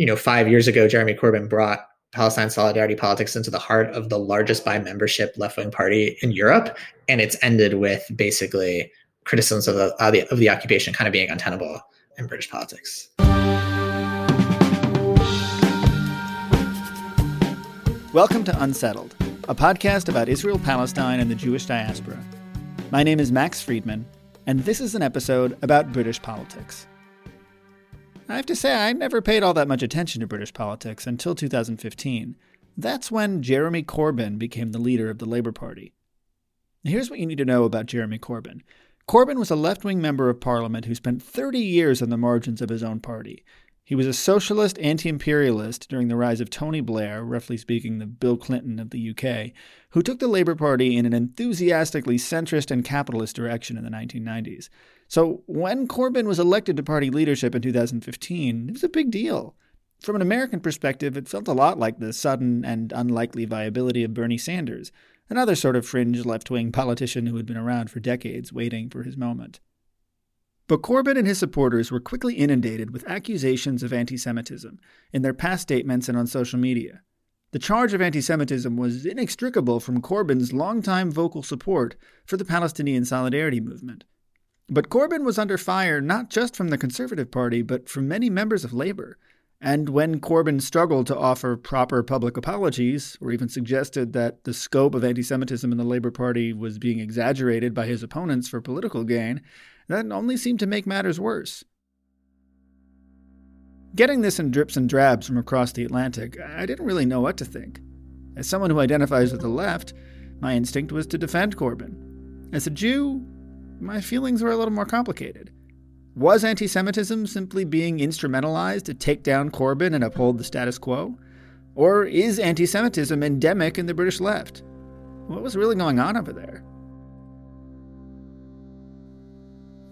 you know, five years ago, Jeremy Corbyn brought Palestine solidarity politics into the heart of the largest by membership left wing party in Europe, and it's ended with basically criticisms of the, of the of the occupation kind of being untenable in British politics. Welcome to Unsettled, a podcast about Israel, Palestine, and the Jewish diaspora. My name is Max Friedman, and this is an episode about British politics. I have to say, I never paid all that much attention to British politics until 2015. That's when Jeremy Corbyn became the leader of the Labour Party. Here's what you need to know about Jeremy Corbyn. Corbyn was a left wing member of parliament who spent 30 years on the margins of his own party. He was a socialist anti imperialist during the rise of Tony Blair, roughly speaking, the Bill Clinton of the UK, who took the Labour Party in an enthusiastically centrist and capitalist direction in the 1990s. So when Corbyn was elected to party leadership in 2015, it was a big deal. From an American perspective, it felt a lot like the sudden and unlikely viability of Bernie Sanders, another sort of fringe left wing politician who had been around for decades waiting for his moment. But Corbyn and his supporters were quickly inundated with accusations of anti Semitism in their past statements and on social media. The charge of anti Semitism was inextricable from Corbyn's longtime vocal support for the Palestinian Solidarity Movement. But Corbyn was under fire not just from the Conservative Party, but from many members of Labour. And when Corbyn struggled to offer proper public apologies, or even suggested that the scope of anti Semitism in the Labour Party was being exaggerated by his opponents for political gain, that only seemed to make matters worse. Getting this in drips and drabs from across the Atlantic, I didn't really know what to think. As someone who identifies with the left, my instinct was to defend Corbyn. As a Jew, my feelings were a little more complicated. Was anti Semitism simply being instrumentalized to take down Corbyn and uphold the status quo? Or is anti Semitism endemic in the British left? What was really going on over there?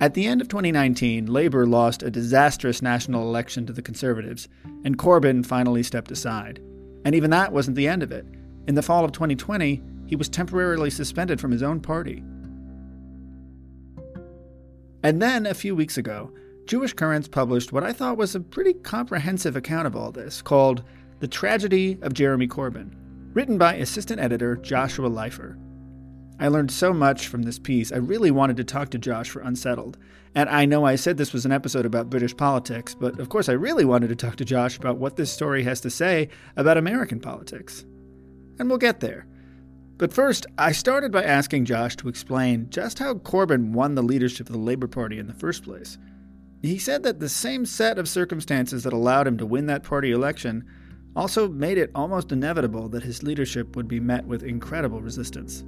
At the end of 2019, Labour lost a disastrous national election to the Conservatives, and Corbyn finally stepped aside. And even that wasn't the end of it. In the fall of 2020, he was temporarily suspended from his own party. And then, a few weeks ago, Jewish Currents published what I thought was a pretty comprehensive account of all this, called The Tragedy of Jeremy Corbyn, written by assistant editor Joshua Leifer. I learned so much from this piece. I really wanted to talk to Josh for Unsettled. And I know I said this was an episode about British politics, but of course I really wanted to talk to Josh about what this story has to say about American politics. And we'll get there. But first, I started by asking Josh to explain just how Corbyn won the leadership of the Labour Party in the first place. He said that the same set of circumstances that allowed him to win that party election also made it almost inevitable that his leadership would be met with incredible resistance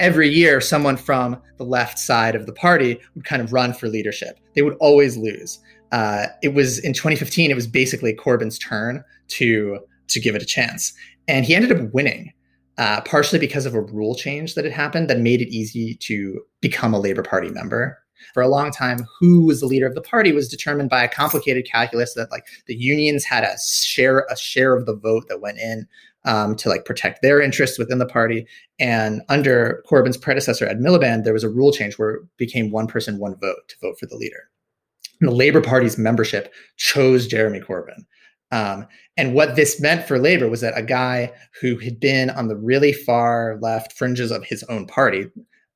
every year someone from the left side of the party would kind of run for leadership. They would always lose. Uh, it was in 2015. It was basically Corbyn's turn to to give it a chance, and he ended up winning. Uh, partially because of a rule change that had happened that made it easy to become a Labour Party member. For a long time, who was the leader of the party was determined by a complicated calculus that like the unions had a share a share of the vote that went in um, to like protect their interests within the party. And under Corbyn's predecessor, Ed Miliband, there was a rule change where it became one person, one vote to vote for the leader. And the Labour Party's membership chose Jeremy Corbyn. Um, and what this meant for Labour was that a guy who had been on the really far left fringes of his own party,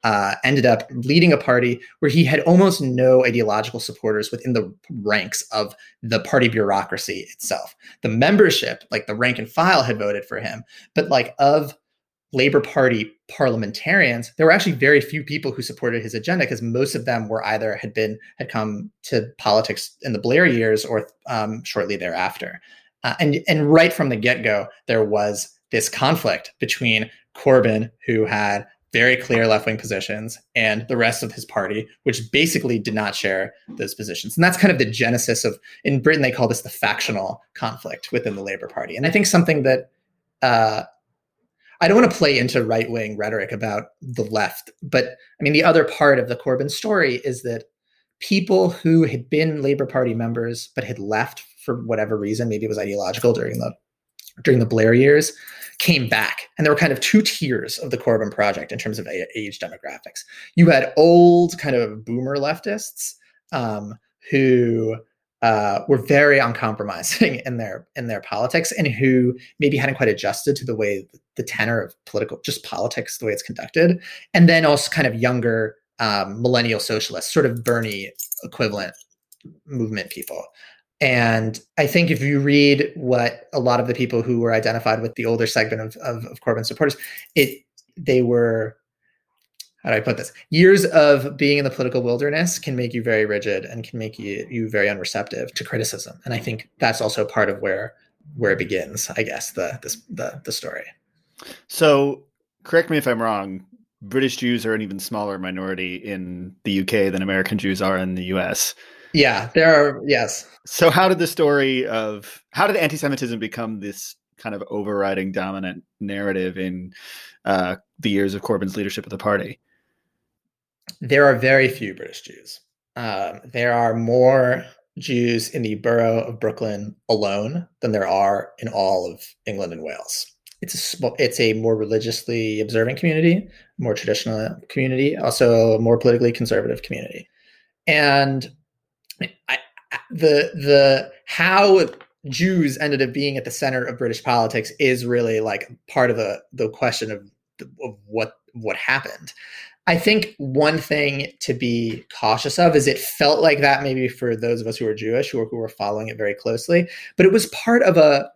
uh, ended up leading a party where he had almost no ideological supporters within the ranks of the party bureaucracy itself. The membership, like the rank and file, had voted for him, but like of Labor Party parliamentarians, there were actually very few people who supported his agenda because most of them were either had been had come to politics in the Blair years or um, shortly thereafter. Uh, and and right from the get go, there was this conflict between Corbyn, who had very clear left wing positions, and the rest of his party, which basically did not share those positions. And that's kind of the genesis of, in Britain, they call this the factional conflict within the Labour Party. And I think something that, uh, I don't want to play into right wing rhetoric about the left, but I mean, the other part of the Corbyn story is that people who had been Labour Party members but had left for whatever reason, maybe it was ideological during the during the Blair years, came back. And there were kind of two tiers of the Corbyn project in terms of age demographics. You had old kind of boomer leftists um, who uh, were very uncompromising in their in their politics and who maybe hadn't quite adjusted to the way the tenor of political just politics the way it's conducted. And then also kind of younger um, millennial socialists sort of bernie equivalent movement people. And i think if you read what a lot of the people who were identified with the older segment of, of, of corbyn supporters it they were how do I put this? Years of being in the political wilderness can make you very rigid and can make you you very unreceptive to criticism. And I think that's also part of where where it begins, I guess, the this the the story. So correct me if I'm wrong. British Jews are an even smaller minority in the UK than American Jews are in the US. Yeah, there are yes. So how did the story of how did anti-Semitism become this kind of overriding dominant narrative in uh, the years of Corbyn's leadership of the party? There are very few British Jews. Um, there are more Jews in the borough of Brooklyn alone than there are in all of England and Wales. It's a small, it's a more religiously observant community, more traditional community, also a more politically conservative community, and I, the the how Jews ended up being at the center of British politics is really like part of the the question of, of what what happened. I think one thing to be cautious of is it felt like that maybe for those of us who are Jewish were, who were following it very closely, but it was part of a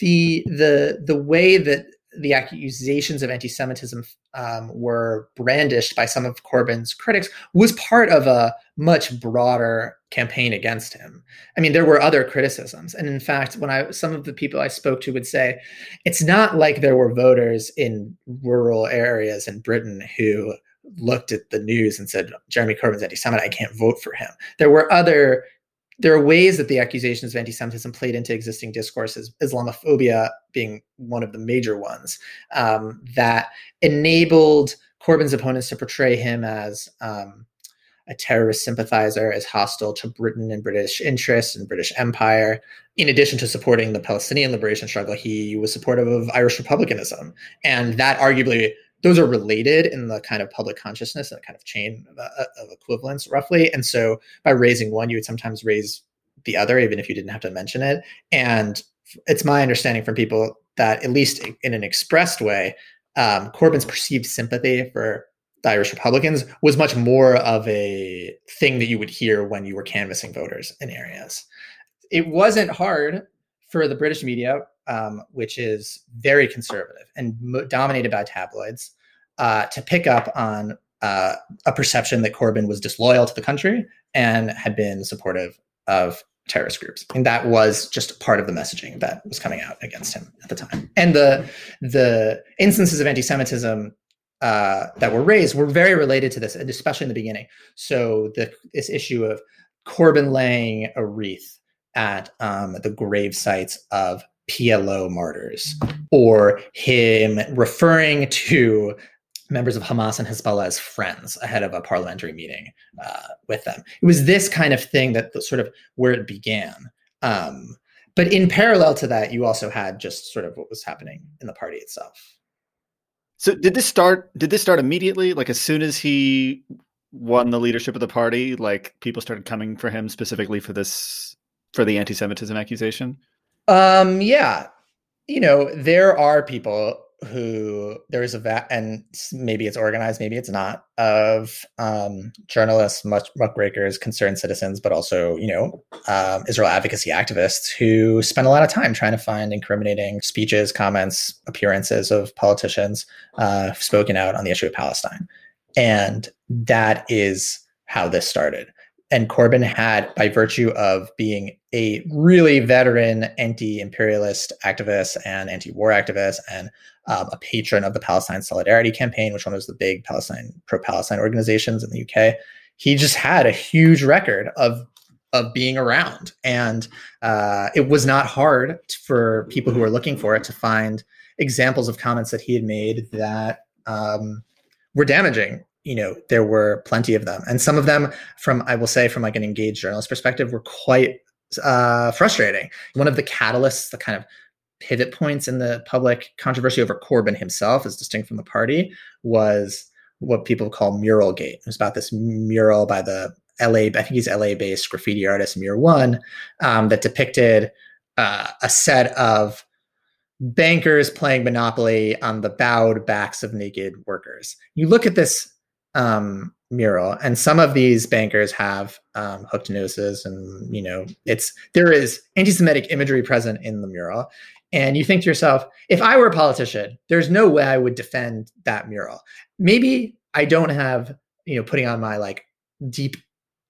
the the the way that the accusations of anti-Semitism um, were brandished by some of Corbyn's critics was part of a much broader campaign against him. I mean, there were other criticisms, and in fact, when I some of the people I spoke to would say, it's not like there were voters in rural areas in Britain who looked at the news and said Jeremy Corbyn's anti-Semite, I can't vote for him. There were other there are ways that the accusations of anti-Semitism played into existing discourses, Islamophobia being one of the major ones, um, that enabled Corbyn's opponents to portray him as um, a terrorist sympathizer, as hostile to Britain and British interests and British empire. In addition to supporting the Palestinian liberation struggle, he was supportive of Irish republicanism, and that arguably those are related in the kind of public consciousness and kind of chain of, uh, of, equivalence roughly. And so by raising one you would sometimes raise the other even if you didn't have to mention it. And it's my understanding from people that at least in an expressed way um, corbyn's perceived sympathy for the irish republicans was much more of a thing that you would hear when you were canvassing voters in areas. It wasn't hard for the british media um, which is very conservative and mo- dominated by tabloids, uh, to pick up on uh, a perception that Corbyn was disloyal to the country and had been supportive of terrorist groups. And that was just part of the messaging that was coming out against him at the time. And the the instances of anti-Semitism uh, that were raised were very related to this, and especially in the beginning. So the, this issue of Corbyn laying a wreath at um, the grave sites of PLO martyrs, or him referring to members of Hamas and Hezbollah as friends ahead of a parliamentary meeting uh, with them. It was this kind of thing that the, sort of where it began. Um, but in parallel to that, you also had just sort of what was happening in the party itself. So did this start? Did this start immediately? Like as soon as he won the leadership of the party, like people started coming for him specifically for this for the anti-Semitism accusation. Um, yeah, you know, there are people who there is a va- and maybe it's organized, maybe it's not, of um, journalists, much muckrakers, concerned citizens, but also you know um, Israel advocacy activists who spend a lot of time trying to find incriminating speeches, comments, appearances of politicians uh, spoken out on the issue of Palestine, and that is how this started and Corbyn had, by virtue of being a really veteran anti-imperialist activist and anti-war activist, and um, a patron of the Palestine Solidarity Campaign, which one was the big Palestine pro-Palestine organizations in the UK, he just had a huge record of of being around, and uh, it was not hard for people who were looking for it to find examples of comments that he had made that um, were damaging you know there were plenty of them. And some of them from i will say from like an engaged journalist perspective were quite uh, frustrating. One of the catalysts the kind of pivot points in the public controversy over corbyn himself as distinct from the party was what people call mural gate it was about this mural by the LA, I think he's LA based graffiti artist Mear One, um, that depicted uh, a set of bankers playing Monopoly on the bowed backs of naked workers. You look at this um, mural, and some of these bankers have um, hooked noses, and you know, it's there is anti-Semitic imagery present in the mural. And you think to yourself, if I were a politician, there's no way I would defend that mural. Maybe I don't have, you know, putting on my like deep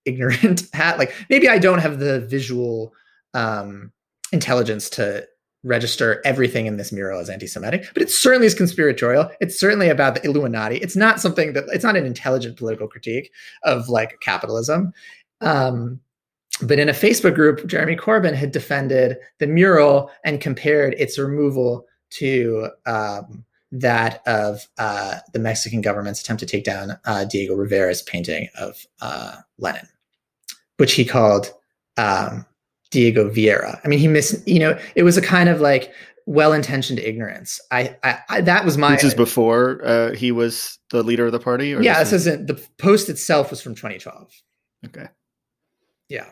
ignorant hat. Like maybe I don't have the visual um, intelligence to register everything in this mural as anti-Semitic, but it certainly is conspiratorial. It's certainly about the Illuminati. It's not something that it's not an intelligent political critique of like capitalism. Um, but in a Facebook group, Jeremy Corbyn had defended the mural and compared its removal to um, that of uh, the Mexican government's attempt to take down uh, Diego Rivera's painting of uh, Lenin, which he called um, Diego Vieira. I mean, he missed, you know, it was a kind of like well-intentioned ignorance. I, I, I that was my. This is before uh, he was the leader of the party. Or yeah, this, isn't the post itself was from 2012. Okay. Yeah,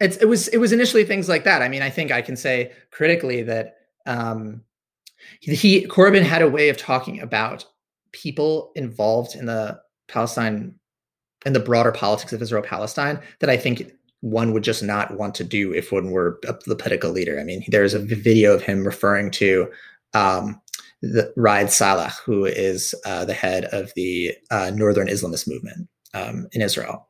it's it was it was initially things like that. I mean, I think I can say critically that um, he Corbyn had a way of talking about people involved in the Palestine in the broader politics of Israel Palestine that I think one would just not want to do if one were the political leader. I mean, there's a video of him referring to um, the Raed Salah, who is uh, the head of the uh, Northern Islamist movement um, in Israel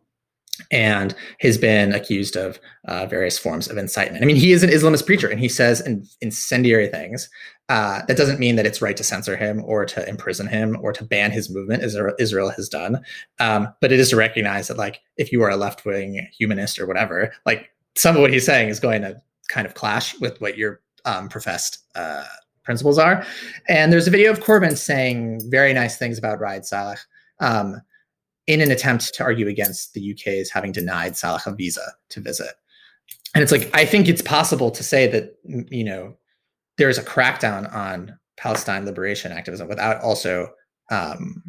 and has been accused of uh, various forms of incitement. I mean, he is an Islamist preacher and he says in, incendiary things. Uh, that doesn't mean that it's right to censor him or to imprison him or to ban his movement, as Israel has done. Um, but it is to recognize that, like, if you are a left wing humanist or whatever, like, some of what he's saying is going to kind of clash with what your um, professed uh, principles are. And there's a video of Corbyn saying very nice things about Raed Salah. Um, in an attempt to argue against the UK's having denied Salah a visa to visit. And it's like, I think it's possible to say that, you know, there's a crackdown on Palestine liberation activism without also um,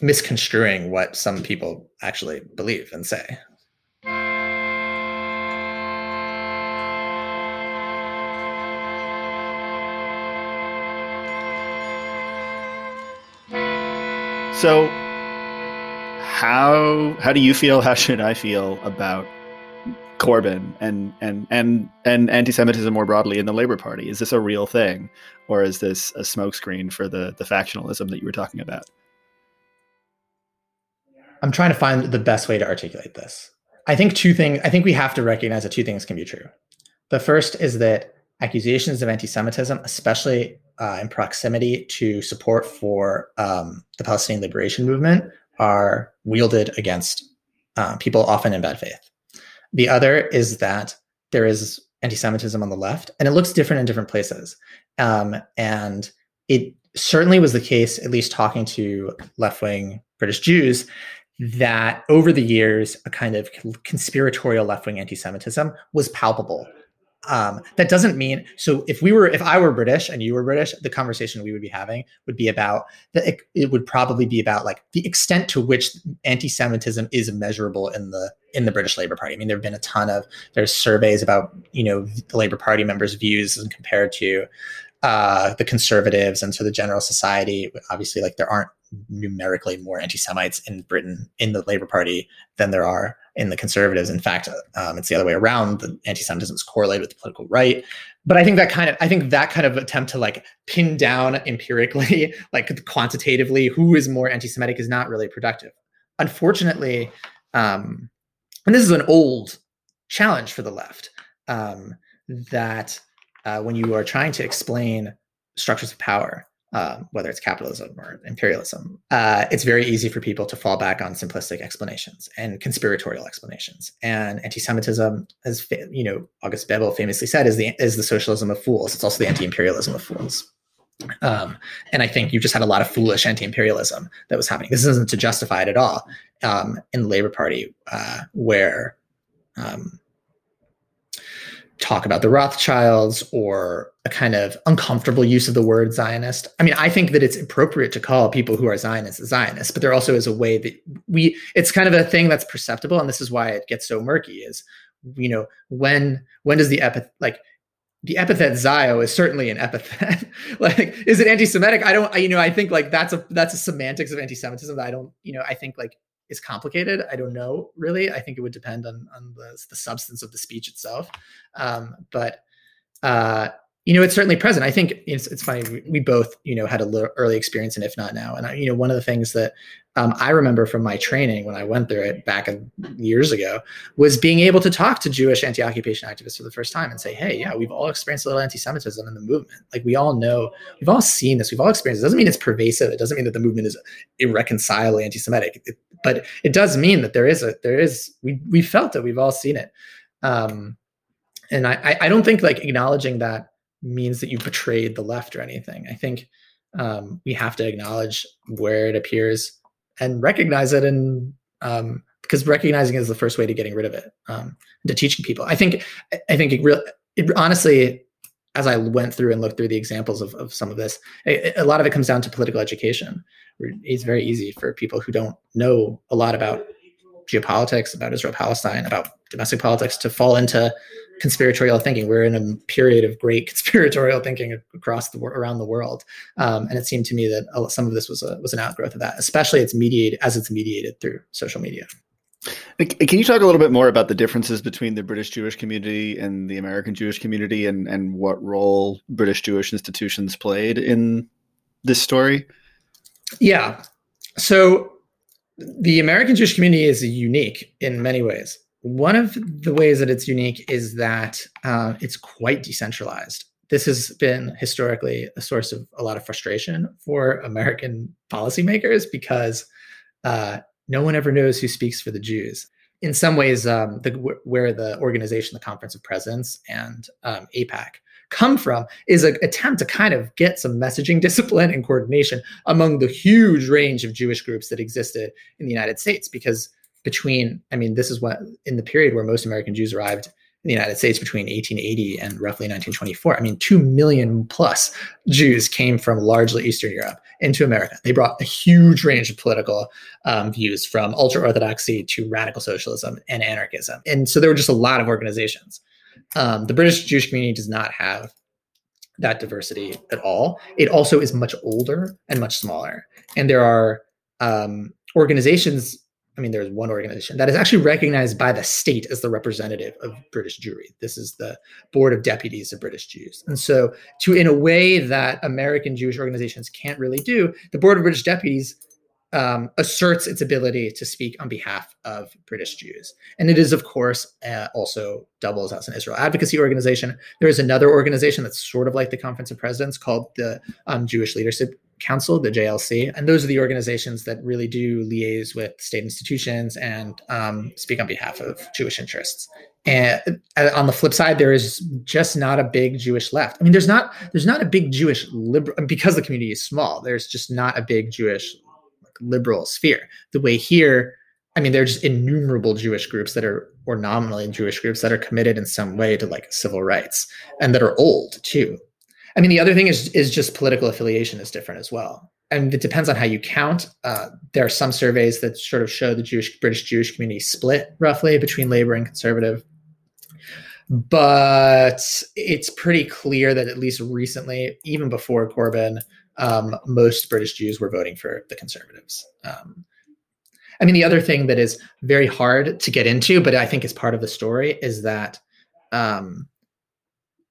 misconstruing what some people actually believe and say. So how how do you feel? How should I feel about Corbyn and and and and anti-Semitism more broadly in the Labour Party? Is this a real thing, or is this a smokescreen for the the factionalism that you were talking about? I'm trying to find the best way to articulate this. I think two things. I think we have to recognize that two things can be true. The first is that accusations of anti-Semitism, especially uh, in proximity to support for um, the Palestinian liberation movement, are wielded against uh, people often in bad faith. The other is that there is anti-Semitism on the left, and it looks different in different places. Um, and it certainly was the case, at least talking to left-wing British Jews, that over the years, a kind of conspiratorial left-wing anti-Semitism was palpable um, that doesn't mean so if we were if i were british and you were british the conversation we would be having would be about that it, it, would probably be about like the extent to which anti-semitism is measurable in the in the british labor party. I mean there have been a ton of there's surveys about you know the labor party members views and compared to uh, the conservatives and to the general society. Obviously like there aren't numerically more anti-semites in britain in the labor party than there are in the conservatives. In fact, um, it's the other way around. The anti-Semitism is correlated with the political right. But I think that kind of, I think that kind of attempt to like pin down empirically, like quantitatively, who is more anti-Semitic is not really productive. Unfortunately, um, and this is an old challenge for the left, um, that uh, when you are trying to explain structures of power, um, whether it's capitalism or imperialism, uh, it's very easy for people to fall back on simplistic explanations and conspiratorial explanations. And anti-Semitism, as you know, August Bebel famously said, is the is the socialism of fools. It's also the anti-imperialism of fools. Um, and I think you just had a lot of foolish anti-imperialism that was happening. This isn't to justify it at all um, in the Labor Party, uh, where um, talk about the Rothschilds or a kind of uncomfortable use of the word Zionist. I mean, I think that it's appropriate to call people who are Zionists Zionists, but there also is a way that we, it's kind of a thing that's perceptible. And this is why it gets so murky is, you know, when, when does the epithet, like, the epithet Zio is certainly an epithet. like, is it anti-Semitic? I don't, you know, I think like that's a, that's a semantics of anti-Semitism that I don't, you know, I think like is complicated. I don't know really. I think it would depend on on the, the substance of the speech itself. Um, but uh, you know, it's certainly present. I think it's, it's funny. We both, you know, had a little early experience in If Not Now. And, I, you know, one of the things that um, I remember from my training when I went through it back years ago was being able to talk to Jewish anti occupation activists for the first time and say, hey, yeah, we've all experienced a little anti Semitism in the movement. Like, we all know, we've all seen this, we've all experienced it. it doesn't mean it's pervasive. It doesn't mean that the movement is irreconcilably anti Semitic. But it does mean that there is a, there is, we, we felt it, we've all seen it. Um, and I, I don't think like acknowledging that means that you betrayed the left or anything. I think um, we have to acknowledge where it appears and recognize it, and um, because recognizing is the first way to getting rid of it, um, to teaching people. I think I think it, really it honestly, as I went through and looked through the examples of, of some of this, it, a lot of it comes down to political education. It's very easy for people who don't know a lot about geopolitics, about Israel Palestine, about domestic politics to fall into conspiratorial thinking. We're in a period of great conspiratorial thinking across the around the world, um, and it seemed to me that some of this was a, was an outgrowth of that. Especially it's mediated as it's mediated through social media. Can you talk a little bit more about the differences between the British Jewish community and the American Jewish community, and and what role British Jewish institutions played in this story? Yeah, so the American Jewish community is unique in many ways. One of the ways that it's unique is that uh, it's quite decentralized. This has been historically a source of a lot of frustration for American policymakers because uh, no one ever knows who speaks for the Jews. In some ways, um, the, where the organization, the Conference of Presidents, and um, AIPAC come from is an attempt to kind of get some messaging discipline and coordination among the huge range of Jewish groups that existed in the United States. Because between, I mean, this is what in the period where most American Jews arrived in the United States between 1880 and roughly 1924. I mean, 2 million plus Jews came from largely Eastern Europe into America. They brought a huge range of political um, views from ultra Orthodoxy to radical socialism and anarchism. And so there were just a lot of organizations. Um, the British Jewish community does not have that diversity at all. It also is much older and much smaller. And there are um, organizations, I mean, there's one organization that is actually recognized by the state as the representative of British Jewry. This is the Board of Deputies of British Jews. And so, to in a way that American Jewish organizations can't really do, the Board of British Deputies um, asserts its ability to speak on behalf of British Jews. And it is, of course, uh, also doubles as an Israel advocacy organization. There is another organization that's sort of like the Conference of Presidents called the um, Jewish Leadership Council, the JLC. And those are the organizations that really do liaise with state institutions and um, speak on behalf of Jewish interests. And uh, on the flip side, there is just not a big Jewish left. I mean, there's not there's not a big Jewish liberal because the community is small. There's just not a big Jewish liberal sphere. The way here, I mean, there's innumerable Jewish groups that are, or nominally Jewish groups that are committed in some way to like civil rights and that are old too. I mean, the other thing is is just political affiliation is different as well, and it depends on how you count. Uh, there are some surveys that sort of show the Jewish British Jewish community split roughly between labor and conservative, but it's pretty clear that at least recently, even before Corbyn, um, most British Jews were voting for the conservatives. Um, I mean, the other thing that is very hard to get into, but I think is part of the story, is that um,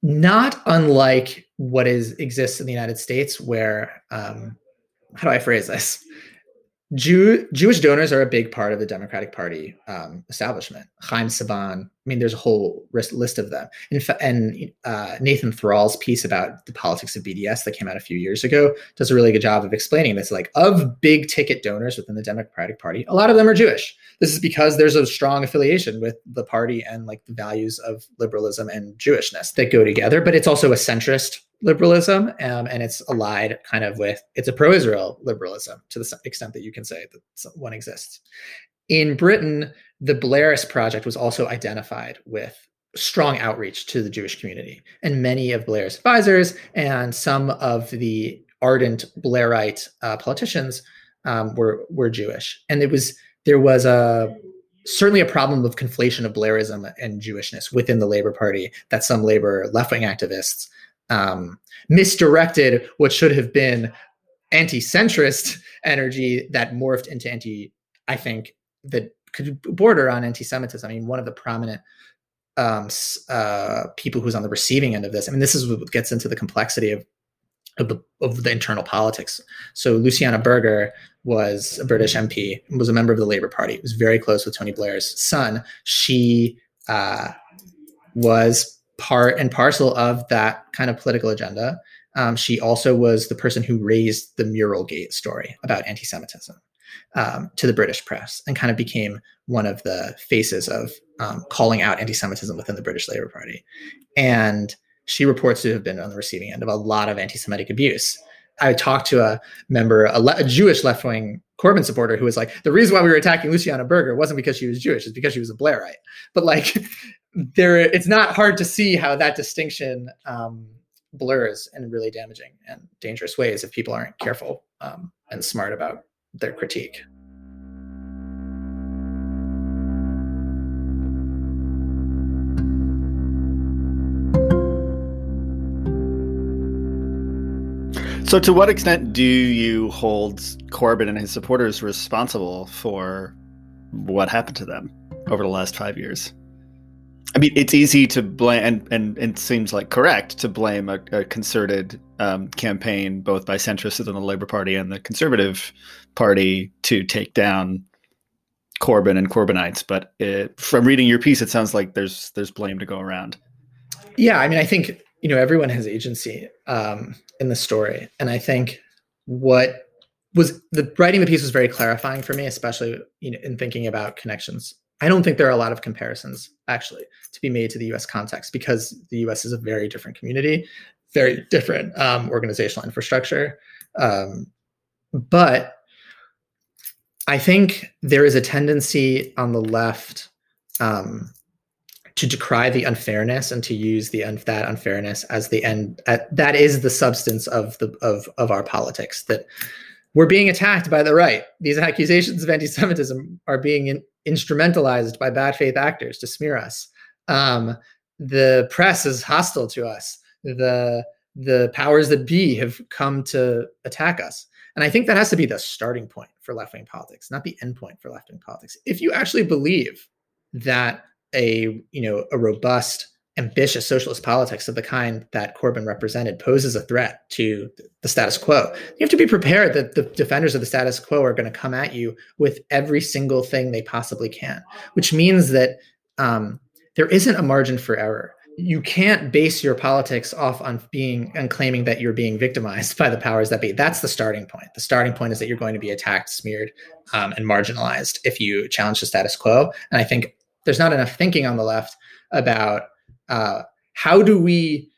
not unlike what is exists in the United States, where um, how do I phrase this? Jew, Jewish donors are a big part of the Democratic Party um, establishment. Chaim Saban, I mean, there's a whole list of them. Fa- and uh, Nathan Thrall's piece about the politics of BDS that came out a few years ago does a really good job of explaining this. Like, of big ticket donors within the Democratic Party, a lot of them are Jewish. This is because there's a strong affiliation with the party and like the values of liberalism and Jewishness that go together. But it's also a centrist liberalism, um, and it's allied kind of with it's a pro-Israel liberalism to the extent that you can say that one exists. In Britain, the Blairist project was also identified with strong outreach to the Jewish community. And many of Blair's advisors and some of the ardent Blairite uh, politicians um, were were Jewish. And it was there was a certainly a problem of conflation of Blairism and Jewishness within the Labor Party that some labor left wing activists um, misdirected what should have been anti centrist energy that morphed into anti, I think, that could border on anti Semitism. I mean, one of the prominent um, uh, people who's on the receiving end of this, I mean, this is what gets into the complexity of of the, of the internal politics. So Luciana Berger was a British MP, was a member of the Labour Party, was very close with Tony Blair's son. She uh, was part and parcel of that kind of political agenda. Um, she also was the person who raised the mural gate story about anti-Semitism um, to the British press and kind of became one of the faces of um, calling out anti-Semitism within the British Labour Party. And she reports to have been on the receiving end of a lot of anti-Semitic abuse. I talked to a member, a, le- a Jewish left-wing Corbyn supporter, who was like, "The reason why we were attacking Luciana Berger wasn't because she was Jewish; it's because she was a Blairite." But like, there, it's not hard to see how that distinction um, blurs in really damaging and dangerous ways if people aren't careful um, and smart about their critique. So, to what extent do you hold Corbyn and his supporters responsible for what happened to them over the last five years? I mean, it's easy to blame, and, and, it seems like correct to blame a, a concerted um, campaign, both by centrists within the Labour Party and the Conservative Party, to take down Corbyn and Corbynites. But it, from reading your piece, it sounds like there's there's blame to go around. Yeah, I mean, I think you know everyone has agency um, in the story and i think what was the writing the piece was very clarifying for me especially you know in thinking about connections i don't think there are a lot of comparisons actually to be made to the us context because the us is a very different community very different um, organizational infrastructure. Um, but i think there is a tendency on the left um, to decry the unfairness and to use the un- that unfairness as the end at, that is the substance of the of of our politics that we're being attacked by the right. These accusations of anti-semitism are being in, instrumentalized by bad faith actors to smear us. Um, the press is hostile to us. The the powers that be have come to attack us. And i think that has to be the starting point for left-wing politics not the end point for left-wing politics. If you actually believe that a you know a robust ambitious socialist politics of the kind that Corbyn represented poses a threat to the status quo. You have to be prepared that the defenders of the status quo are going to come at you with every single thing they possibly can, which means that um, there isn't a margin for error. You can't base your politics off on being and claiming that you're being victimized by the powers that be. That's the starting point. The starting point is that you're going to be attacked, smeared, um, and marginalized if you challenge the status quo. And I think there's not enough thinking on the left about uh, how do we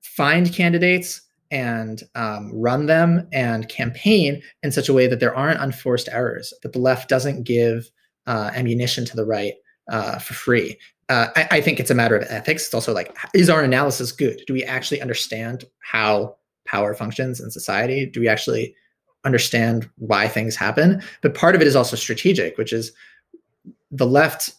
find candidates and um, run them and campaign in such a way that there aren't unforced errors, that the left doesn't give uh, ammunition to the right uh, for free. Uh, I, I, think it's a matter of ethics. It's also like, is our analysis good? Do we actually understand how power functions in society? Do we actually understand why things happen? But part of it is also strategic, which is the left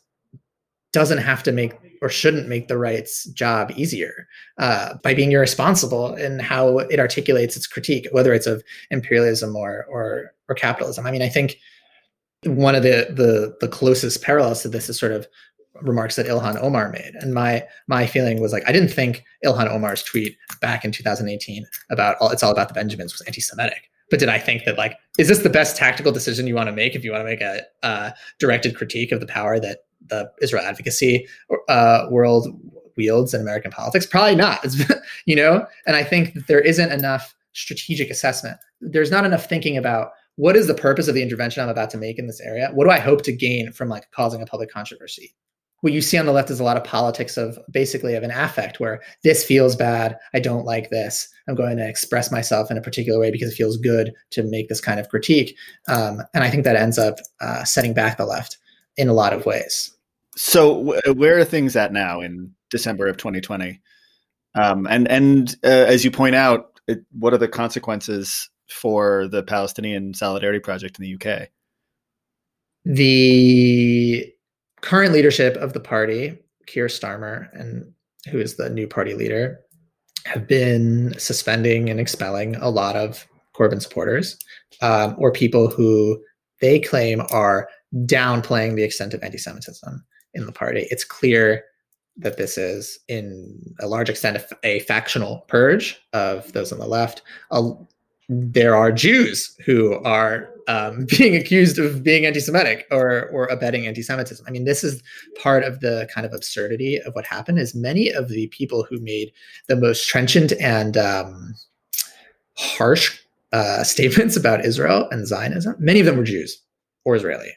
doesn't have to make or shouldn't make the right's job easier uh, by being irresponsible in how it articulates its critique, whether it's of imperialism or or or capitalism. I mean, I think one of the the the closest parallels to this is sort of remarks that Ilhan Omar made, and my my feeling was like I didn't think Ilhan Omar's tweet back in 2018 about all it's all about the Benjamins was anti-Semitic. But did I think that like is this the best tactical decision you want to make if you want to make a uh, directed critique of the power that the Israel advocacy uh, world wields in American politics? Probably not. you know, and I think that there isn't enough strategic assessment. There's not enough thinking about what is the purpose of the intervention I'm about to make in this area. What do I hope to gain from like causing a public controversy? What you see on the left is a lot of politics of basically of an affect where this feels bad. I don't like this. I'm going to express myself in a particular way because it feels good to make this kind of critique. Um, and I think that ends up uh, setting back the left in a lot of ways. So, where are things at now in December of 2020. Um, and and uh, as you point out, it, what are the consequences for the Palestinian Solidarity Project in the UK? The current leadership of the party, Keir Starmer, and who is the new party leader, have been suspending and expelling a lot of Corbyn supporters um, or people who they claim are downplaying the extent of anti-Semitism in the party. It's clear that this is, in a large extent, a, a factional purge of those on the left. there are Jews who are um, being accused of being anti-Semitic or or abetting anti-Semitism. I mean, this is part of the kind of absurdity of what happened. Is many of the people who made the most trenchant and um, harsh uh, statements about Israel and Zionism, many of them were Jews or Israeli,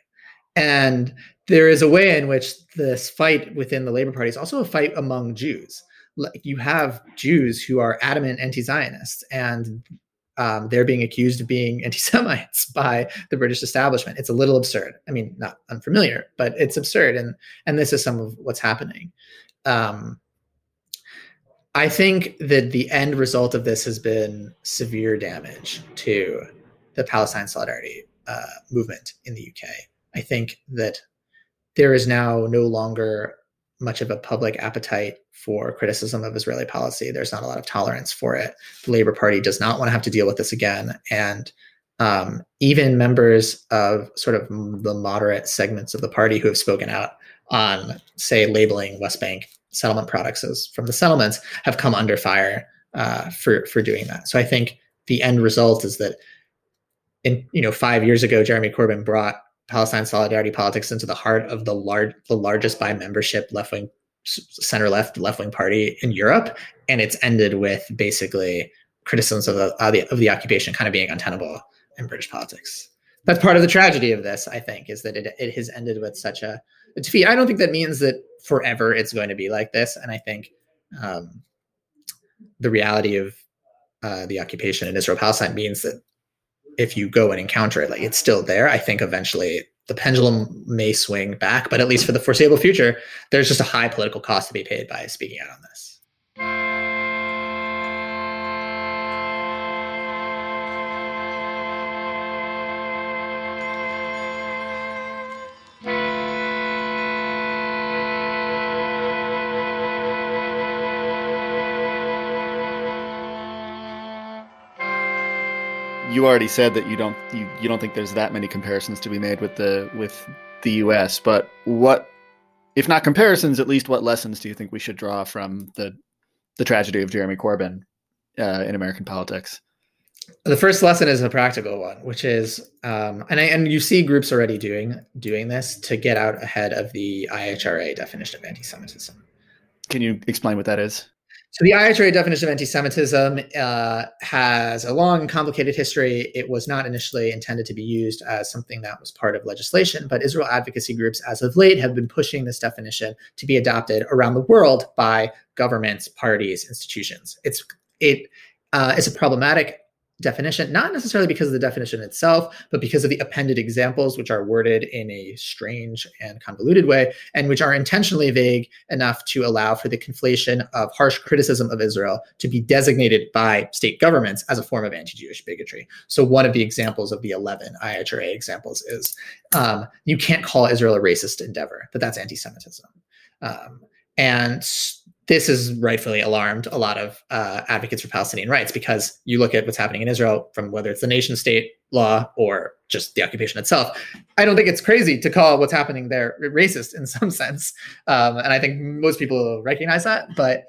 and there is a way in which this fight within the Labor Party is also a fight among Jews. Like you have Jews who are adamant anti-Zionists, and um, they're being accused of being anti-Semites by the British establishment. It's a little absurd. I mean, not unfamiliar, but it's absurd, and and this is some of what's happening. Um, I think that the end result of this has been severe damage to the Palestine Solidarity uh, movement in the UK. I think that there is now no longer much of a public appetite for criticism of Israeli policy. There's not a lot of tolerance for it. The Labor Party does not want to have to deal with this again. And um, even members of sort of the moderate segments of the party who have spoken out on, say, labeling West Bank settlement products as from the settlements have come under fire uh, for for doing that. So I think the end result is that in you know five years ago, Jeremy Corbyn brought Palestine solidarity politics into the heart of the large, the largest by membership left wing, center left left wing party in Europe, and it's ended with basically criticisms of the, of the of the occupation kind of being untenable in British politics. That's part of the tragedy of this, I think, is that it, it has ended with such a, a defeat. I don't think that means that forever it's going to be like this, and I think um, the reality of uh, the occupation in Israel Palestine means that if you go and encounter it, like it's still there. I think eventually the pendulum may swing back, but at least for the foreseeable future, there's just a high political cost to be paid by speaking out on this. You already said that you don't you, you don't think there's that many comparisons to be made with the with the US, but what if not comparisons, at least what lessons do you think we should draw from the the tragedy of Jeremy Corbyn uh, in American politics? The first lesson is a practical one, which is, um, and I, and you see groups already doing doing this to get out ahead of the IHRA definition of anti-Semitism. Can you explain what that is? So the IHRA definition of anti-Semitism uh, has a long and complicated history. It was not initially intended to be used as something that was part of legislation, but Israel advocacy groups, as of late, have been pushing this definition to be adopted around the world by governments, parties, institutions. It's it uh, is a problematic definition, not necessarily because of the definition itself, but because of the appended examples, which are worded in a strange and convoluted way, and which are intentionally vague enough to allow for the conflation of harsh criticism of Israel to be designated by state governments as a form of anti Jewish bigotry. So, one of the examples of the 11 IHRA examples is um, you can't call Israel a racist endeavor, but that's anti Semitism. Um, and this has rightfully alarmed a lot of uh, advocates for Palestinian rights because you look at what's happening in Israel from whether it's the nation state law or just the occupation itself. I don't think it's crazy to call what's happening there racist in some sense. Um, and I think most people recognize that, but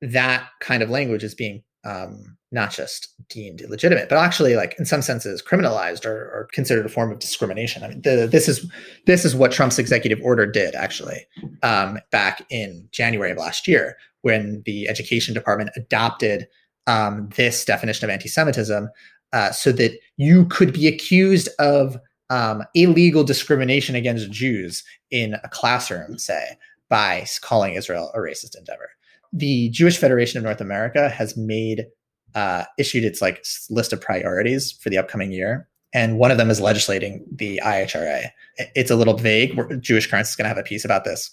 that kind of language is being um, not just deemed illegitimate, but actually, like in some senses, criminalized or, or considered a form of discrimination. I mean, the, this is this is what Trump's executive order did actually um, back in January of last year, when the Education Department adopted um, this definition of anti-Semitism, uh, so that you could be accused of um, illegal discrimination against Jews in a classroom, say, by calling Israel a racist endeavor the Jewish Federation of North America has made uh, issued its like list of priorities for the upcoming year, and one of them is legislating the IHRA. It's a little vague. Jewish Currents is going to have a piece about this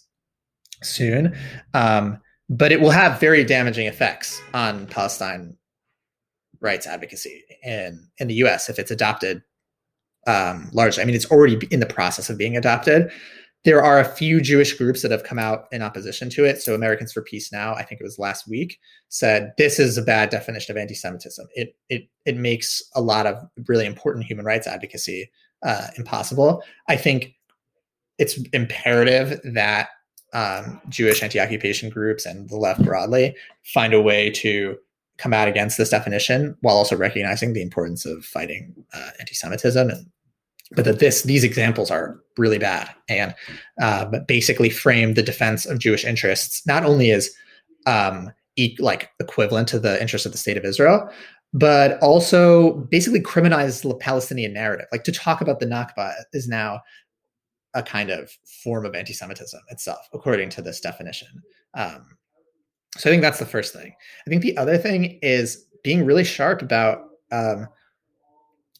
soon. Um, but it will have very damaging effects on Palestine rights advocacy in in the U.S. if it's adopted um, largely. I mean, it's already in the process of being adopted. There are a few Jewish groups that have come out in opposition to it. So, Americans for Peace Now, I think it was last week, said this is a bad definition of anti-Semitism. It it it makes a lot of really important human rights advocacy uh, impossible. I think it's imperative that um, Jewish anti-occupation groups and the left broadly find a way to come out against this definition while also recognizing the importance of fighting uh, anti-Semitism and but that this these examples are really bad and uh, basically frame the defense of Jewish interests not only as um, e- like equivalent to the interests of the state of Israel, but also basically criminalize the Palestinian narrative. Like to talk about the Nakba is now a kind of form of anti-Semitism itself, according to this definition. Um, so I think that's the first thing. I think the other thing is being really sharp about um,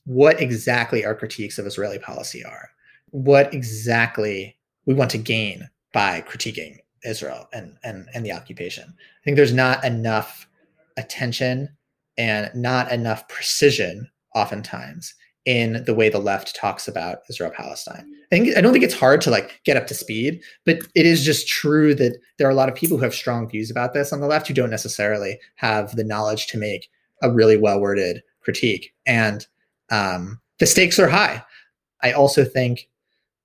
what exactly our critiques of Israeli policy are, what exactly we want to gain by critiquing Israel and and and the occupation. I think there's not enough attention and not enough precision, oftentimes, in the way the left talks about Israel Palestine. I think I don't think it's hard to like get up to speed, but it is just true that there are a lot of people who have strong views about this on the left who don't necessarily have the knowledge to make a really well worded critique. And um, the stakes are high. I also think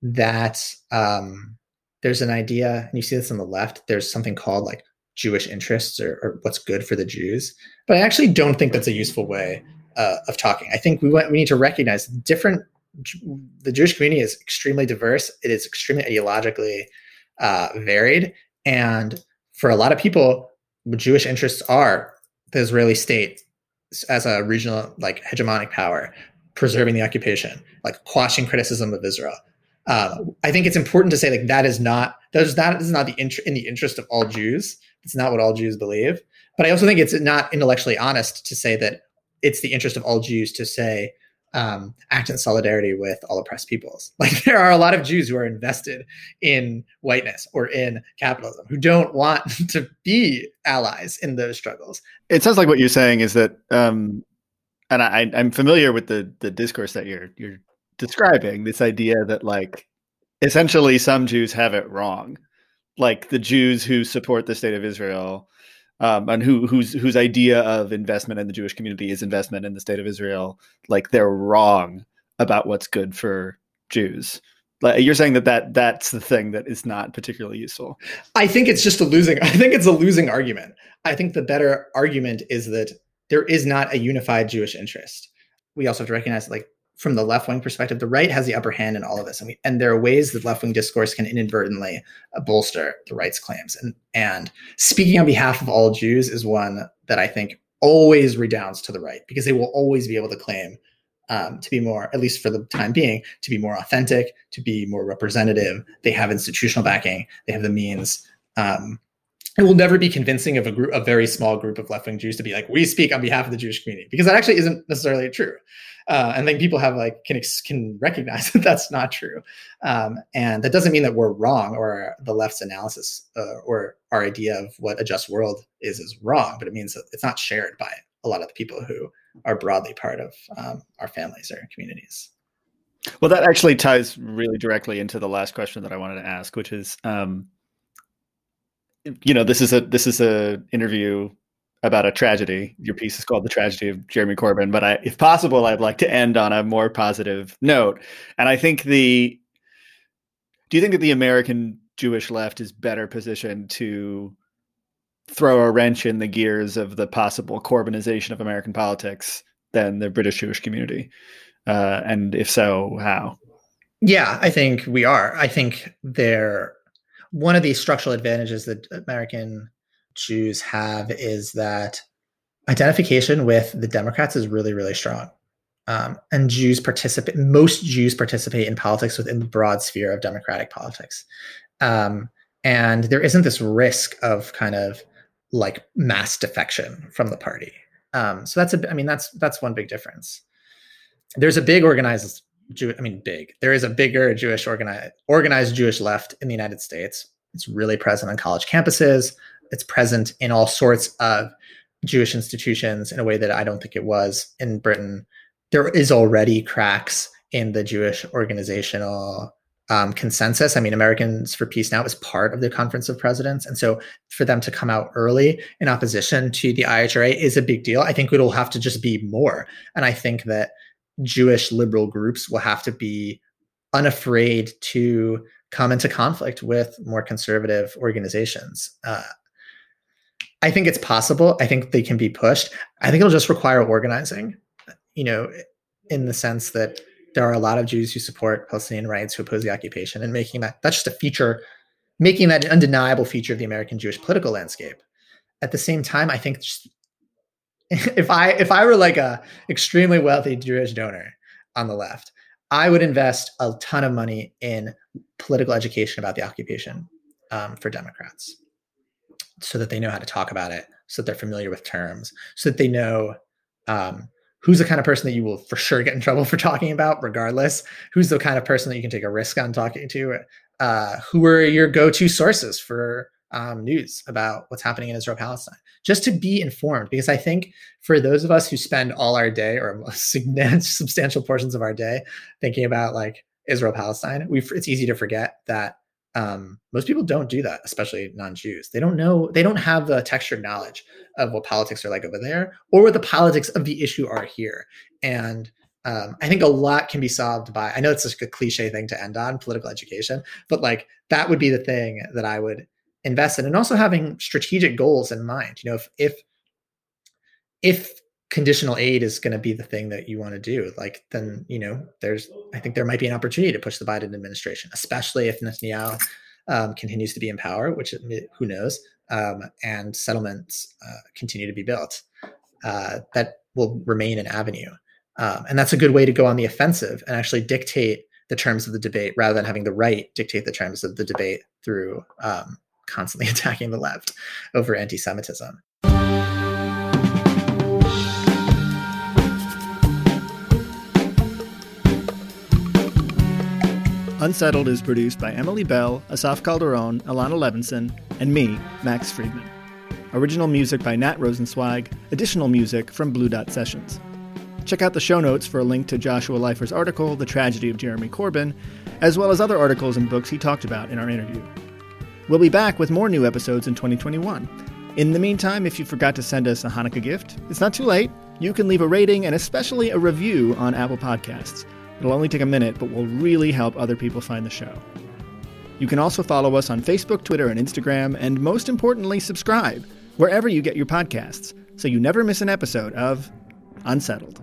that um, there's an idea, and you see this on the left. There's something called like Jewish interests or, or what's good for the Jews, but I actually don't think that's a useful way uh, of talking. I think we want, we need to recognize different. The Jewish community is extremely diverse. It is extremely ideologically uh, varied, and for a lot of people, Jewish interests are the Israeli state as a regional, like hegemonic power, preserving the occupation, like quashing criticism of Israel. Uh, I think it's important to say like that is not that is not, is not the in the interest of all Jews. It's not what all Jews believe. But I also think it's not intellectually honest to say that it's the interest of all Jews to say um, act in solidarity with all oppressed peoples. Like there are a lot of Jews who are invested in whiteness or in capitalism who don't want to be allies in those struggles. It sounds like what you're saying is that, um, and I, I'm familiar with the the discourse that you're you're describing. This idea that like essentially some Jews have it wrong, like the Jews who support the state of Israel um, and who whose whose idea of investment in the Jewish community is investment in the state of Israel, like they're wrong about what's good for Jews. Like you're saying that, that that's the thing that is not particularly useful. I think it's just a losing. I think it's a losing argument. I think the better argument is that there is not a unified Jewish interest. We also have to recognize, like from the left wing perspective, the right has the upper hand in all of this, and, we, and there are ways that left wing discourse can inadvertently uh, bolster the right's claims. And and speaking on behalf of all Jews is one that I think always redounds to the right because they will always be able to claim um, to be more, at least for the time being, to be more authentic, to be more representative. They have institutional backing. They have the means. Um, it will never be convincing of a group, a very small group of left wing Jews to be like, we speak on behalf of the Jewish community, because that actually isn't necessarily true. Uh, and then people have like can can recognize that that's not true. Um, and that doesn't mean that we're wrong or the left's analysis uh, or our idea of what a just world is is wrong but it means that it's not shared by a lot of the people who are broadly part of um, our families or communities. Well that actually ties really directly into the last question that i wanted to ask which is um, you know this is a this is a interview about a tragedy. Your piece is called "The Tragedy of Jeremy Corbyn," but I, if possible, I'd like to end on a more positive note. And I think the do you think that the American Jewish left is better positioned to throw a wrench in the gears of the possible Corbynization of American politics than the British Jewish community? Uh, and if so, how? Yeah, I think we are. I think they're one of the structural advantages that American Jews have is that identification with the Democrats is really, really strong. Um, and Jews participate, most Jews participate in politics within the broad sphere of democratic politics. Um, and there isn't this risk of kind of like mass defection from the party. Um, so that's a, I mean, that's, that's one big difference. There's a big organized Jew, I mean, big, there is a bigger Jewish organized, organized Jewish left in the United States. It's really present on college campuses it's present in all sorts of Jewish institutions in a way that I don't think it was in Britain. There is already cracks in the Jewish organizational um, consensus. I mean, Americans for Peace Now is part of the Conference of Presidents. And so for them to come out early in opposition to the IHRA is a big deal. I think it'll have to just be more. And I think that Jewish liberal groups will have to be unafraid to come into conflict with more conservative organizations. Uh, I think it's possible. I think they can be pushed. I think it'll just require organizing, you know, in the sense that there are a lot of Jews who support Palestinian rights, who oppose the occupation, and making that that's just a feature, making that an undeniable feature of the American Jewish political landscape. At the same time, I think if I if I were like a extremely wealthy Jewish donor on the left, I would invest a ton of money in political education about the occupation um, for Democrats, so that they know how to talk about it, so that they're familiar with terms, so that they know um, who's the kind of person that you will for sure get in trouble for talking about, regardless. Who's the kind of person that you can take a risk on talking to? Uh, who are your go-to sources for um, news about what's happening in Israel Palestine? Just to be informed, because I think for those of us who spend all our day or substantial portions of our day thinking about like Israel Palestine, it's easy to forget that um, most people don't do that, especially non-Jews. They don't know, they don't have the textured knowledge of what politics are like over there, or what the politics of the issue are here. And um, I think a lot can be solved by. I know it's just a cliche thing to end on political education, but like that would be the thing that I would invest in, and also having strategic goals in mind. You know, if if if conditional aid is going to be the thing that you want to do like then you know there's i think there might be an opportunity to push the biden administration especially if netanyahu um, continues to be in power which who knows um, and settlements uh, continue to be built uh, that will remain an avenue um, and that's a good way to go on the offensive and actually dictate the terms of the debate rather than having the right dictate the terms of the debate through um, constantly attacking the left over anti-semitism Unsettled is produced by Emily Bell, Asaf Calderon, Alana Levinson, and me, Max Friedman. Original music by Nat Rosenzweig, additional music from Blue Dot Sessions. Check out the show notes for a link to Joshua Leifer's article, The Tragedy of Jeremy Corbyn, as well as other articles and books he talked about in our interview. We'll be back with more new episodes in 2021. In the meantime, if you forgot to send us a Hanukkah gift, it's not too late. You can leave a rating and especially a review on Apple Podcasts. It'll only take a minute, but will really help other people find the show. You can also follow us on Facebook, Twitter, and Instagram, and most importantly, subscribe wherever you get your podcasts so you never miss an episode of Unsettled.